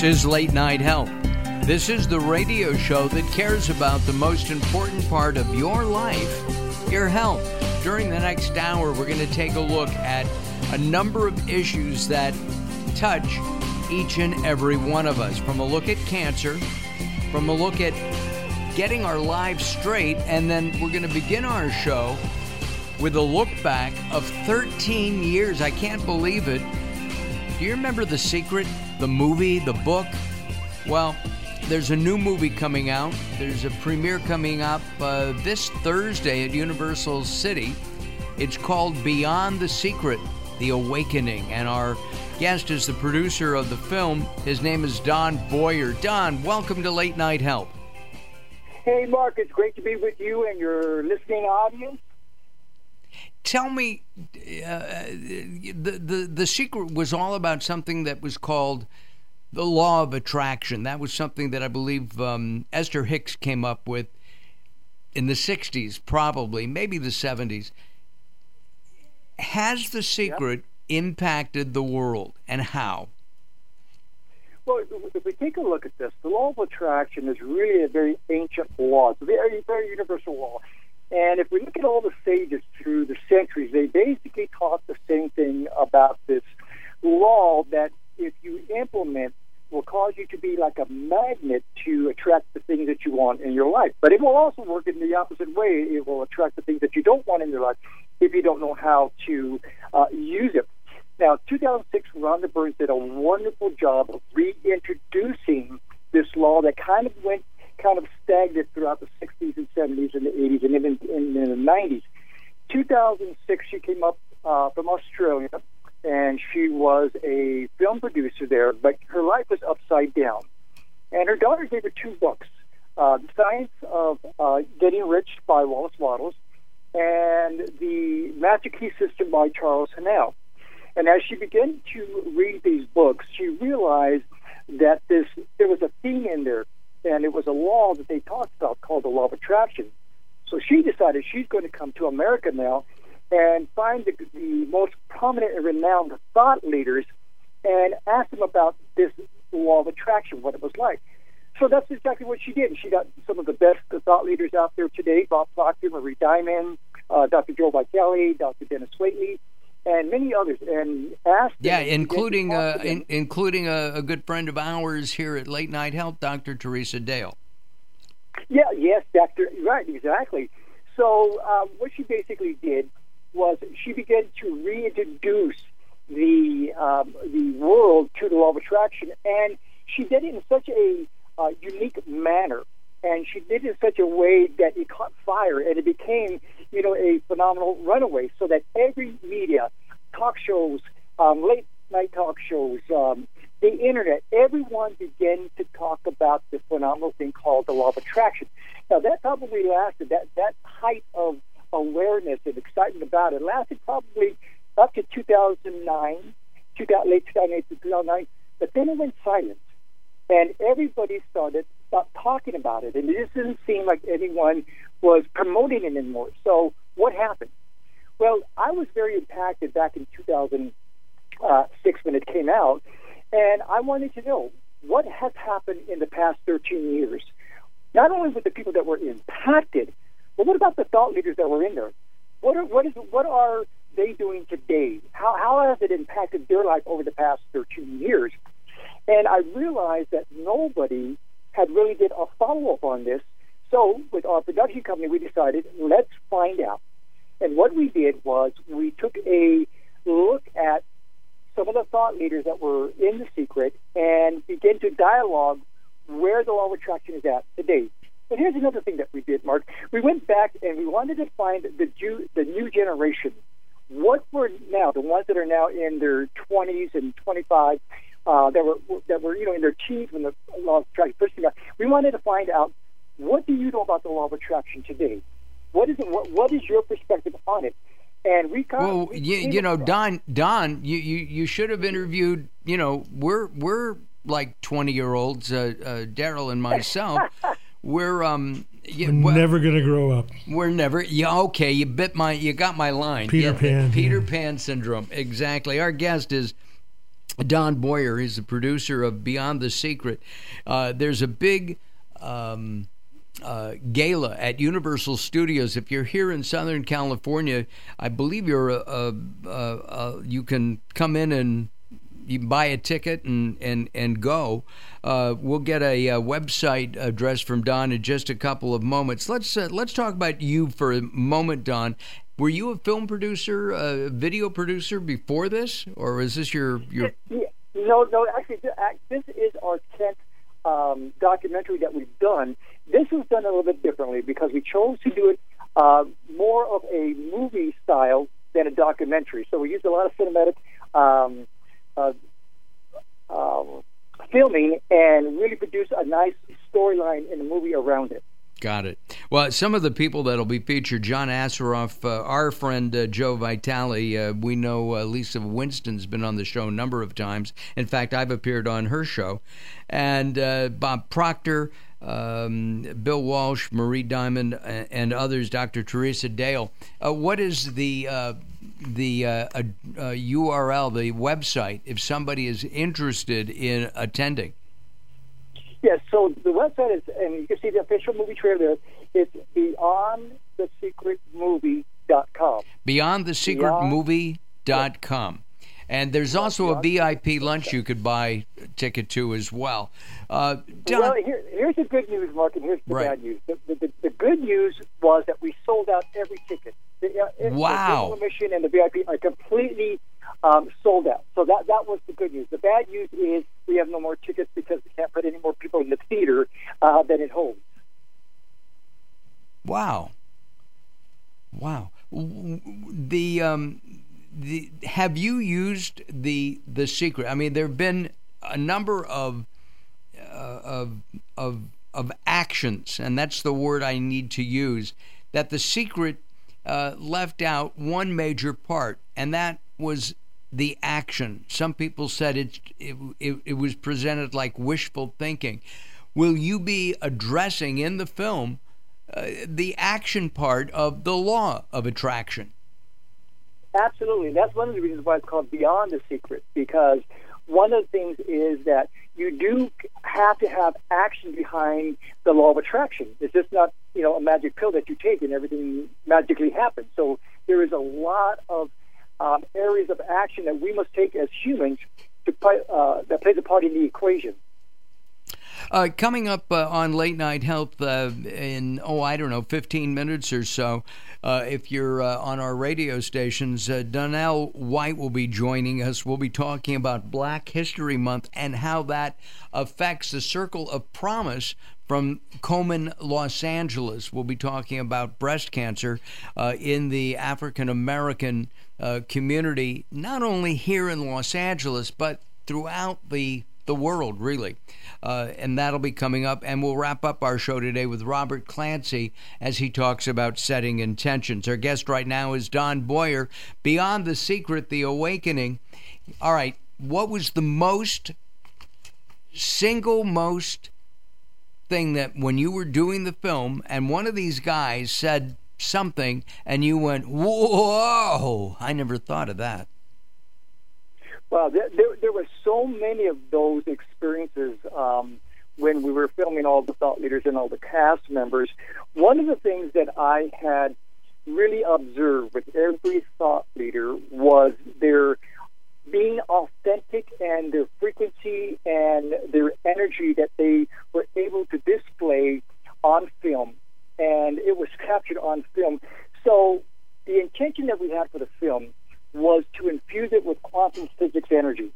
This is Late Night Health. This is the radio show that cares about the most important part of your life, your health. During the next hour, we're going to take a look at a number of issues that touch each and every one of us. From a look at cancer, from a look at getting our lives straight, and then we're going to begin our show with a look back of 13 years. I can't believe it. Do you remember The Secret, the movie, the book? Well, there's a new movie coming out. There's a premiere coming up uh, this Thursday at Universal City. It's called Beyond the Secret The Awakening. And our guest is the producer of the film. His name is Don Boyer. Don, welcome to Late Night Health. Hey, Mark, it's great to be with you and your listening audience. Tell me, uh, the, the the secret was all about something that was called the law of attraction. That was something that I believe um, Esther Hicks came up with in the 60s, probably, maybe the 70s. Has the secret yep. impacted the world and how? Well, if we take a look at this, the law of attraction is really a very ancient law. It's a very, very universal law. And if we look at all the sages through the centuries, they basically taught the same thing about this law that if you implement will cause you to be like a magnet to attract the things that you want in your life. But it will also work in the opposite way. It will attract the things that you don't want in your life if you don't know how to uh, use it. Now, 2006, Rhonda Burns did a wonderful job of reintroducing this law that kind of went kind of stagnant throughout the 60s and 70s and the 80s and even in, the 90s. 2006, she came up uh, from Australia and she was a film producer there, but her life was upside down. And her daughter gave her two books uh, The Science of uh, Getting Rich by Wallace Wattles and The Master Key System by Charles Haanel. And as she began to read these books, she realized that this there was a theme in there, and it was a law that they talked about called the law of attraction. So she decided she's going to come to America now and find the, the most prominent and renowned thought leaders and ask them about this law of attraction, what it was like. So that's exactly what she did. She got some of the best thought leaders out there today Bob Proctor, Marie Diamond, uh, Dr. Joe Vitale, Dr. Dennis Waitley, and many others, and asked Yeah, including, uh, in, including a, a, good friend of ours here at Late Night Health, Dr. Teresa Dale. Yeah, yes, Doctor. Right, exactly. So um, what she basically did was she began to reintroduce the um, the world to the law of attraction, and she did it in such a uh, unique manner, and she did it in such a way that it caught fire, and it became, you know, a phenomenal runaway. So that every media, talk shows, um, late night talk shows, um, the internet, everyone began to talk about this phenomenal thing called the law of attraction. Now that probably lasted that that height of awareness and excitement about it lasted probably up to 2009, 2000, late 2008 to 2009, but then it went silent. And everybody started stopped talking about it, and it just didn't seem like anyone was promoting it anymore. So what happened? Well, I was very impacted back in 2006 when it came out, and I wanted to know what has happened in the past 13 years. Not only with the people that were impacted, but what about the thought leaders that were in there? What are, what is what are they doing today? How how has it impacted their life over the past 13 years? And I realized that nobody had really did a follow up on this. So with our production company, we decided let's find out. And what we did was we took a look at some of the thought leaders that were in the secret and begin to dialogue where the law of attraction is at today. But here's another thing that we did, Mark. We went back and we wanted to find the Jew, the new generation. What were now the ones that are now in their 20s and 25 uh, that were that were you know in their teens when the law of attraction first came out. We wanted to find out what do you know about the law of attraction today? What is it? What, what is your perspective on it? And we kind well, you, you know, Don, Don, you, you you should have interviewed. You know, we're we're like 20 year olds, uh, uh, Daryl and myself. we're um we're well, never gonna grow up. We're never. Yeah, okay. You bit my. You got my line. Peter yeah, Pan. Peter yeah. Pan syndrome. Exactly. Our guest is Don Boyer is the producer of Beyond the Secret. Uh, there's a big um, uh, gala at Universal Studios. If you're here in Southern California, I believe you're uh, uh, uh you can come in and you buy a ticket and and and go. Uh, we'll get a, a, website address from Don in just a couple of moments. Let's uh, let's talk about you for a moment, Don. Were you a film producer, a video producer before this, or is this your your? No, no. Actually, this is our tenth um, documentary that we've done. This was done a little bit differently because we chose to do it uh, more of a movie style than a documentary. So we used a lot of cinematic um, uh, um, filming and really produced a nice storyline in the movie around it. Got it. Well, some of the people that'll be featured, John Assaraf, uh, our friend uh, Joe Vitale. Uh, we know uh, Lisa Winston's been on the show a number of times. In fact, I've appeared on her show. And uh, Bob Proctor, um, Bill Walsh, Marie Diamond, and others, Dr. Teresa Dale. Uh, what is the the URL, the website, if somebody is interested in attending? Yes, so the website is, and you can see the official movie trailer. It's beyondthesecretmovie.com. Beyondthesecretmovie.com. And there's also a VIP lunch you could buy a ticket to as well. Uh, Don, well, here, here's the good news, Mark, and here's the right. bad news. The, the, the, good news was that we sold out every ticket. The, uh, wow. The admission and the VIP are completely um, sold out. So that that was the good news. The bad news is we have no more tickets because we can't put any more people in the theater uh, than it holds. Wow. Wow. The um, the have you used the the secret? I mean, there have been a number of uh, of of of actions, and that's the word I need to use. That the secret uh, left out one major part, and that was the action. Some people said it, it, it, it was presented like wishful thinking. Will you be addressing in the film uh, the action part of the law of attraction? Absolutely. That's one of the reasons why it's called Beyond the Secret, because one of the things is that you do have to have action behind the law of attraction. It's just not, you know, a magic pill that you take and everything magically happens. So there is a lot of um, areas of action that we must take as humans to play, uh, that plays a part in the equation. Uh, coming up uh, on Late Night Health uh, in, oh, I don't know, 15 minutes or so, uh, if you're uh, on our radio stations, uh, Donnell White will be joining us. We'll be talking about Black History Month and how that affects the Circle of Promise from Komen, Los Angeles. We'll be talking about breast cancer in the African American uh, community, not only here in Los Angeles, but throughout the the world, really. Uh, and that'll be coming up. And we'll wrap up our show today with Robert Clancy as he talks about setting intentions. Our guest right now is Don Boyer, Beyond the Secret, The Awakening. All right, what was the most, single most thing that when you were doing the film and one of these guys said something and you went, whoa, I never thought of that? Well, there, there, there were so many of those experiences um, when we were filming all the thought leaders and all the cast members. One of the things that I had really observed with every thought leader was their being authentic and their frequency and their energy that they were able to display on film and it was captured on film. So the intention that we had for the film was to infuse it with quantum physics energy.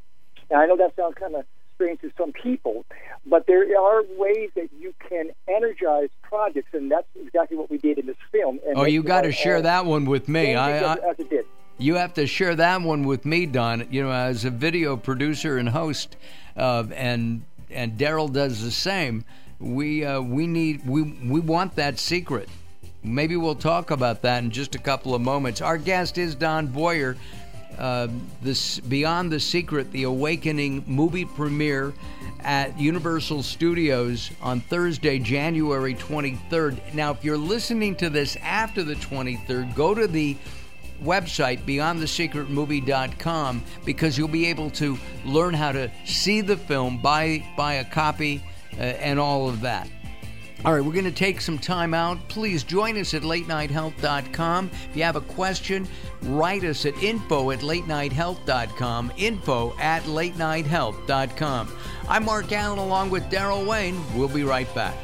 And I know that sounds kind of strange to some people, but there are ways that you can energize projects, and that's exactly what we did in this film. oh, you got to share that one with me. I, I, as it did. You have to share that one with me, Don. You know, as a video producer and host, uh, and and Daryl does the same we uh, we need we we want that secret. Maybe we'll talk about that in just a couple of moments. Our guest is Don Boyer. Uh, this Beyond the Secret, the Awakening movie premiere at Universal Studios on Thursday, January 23rd. Now, if you're listening to this after the 23rd, go to the website, beyondthesecretmovie.com, because you'll be able to learn how to see the film, buy, buy a copy, uh, and all of that. All right, we're going to take some time out. Please join us at latenighthealth.com. If you have a question, write us at info at latenighthealth.com. Info at latenighthealth.com. I'm Mark Alyn along with Daryl Wayne. We'll be right back.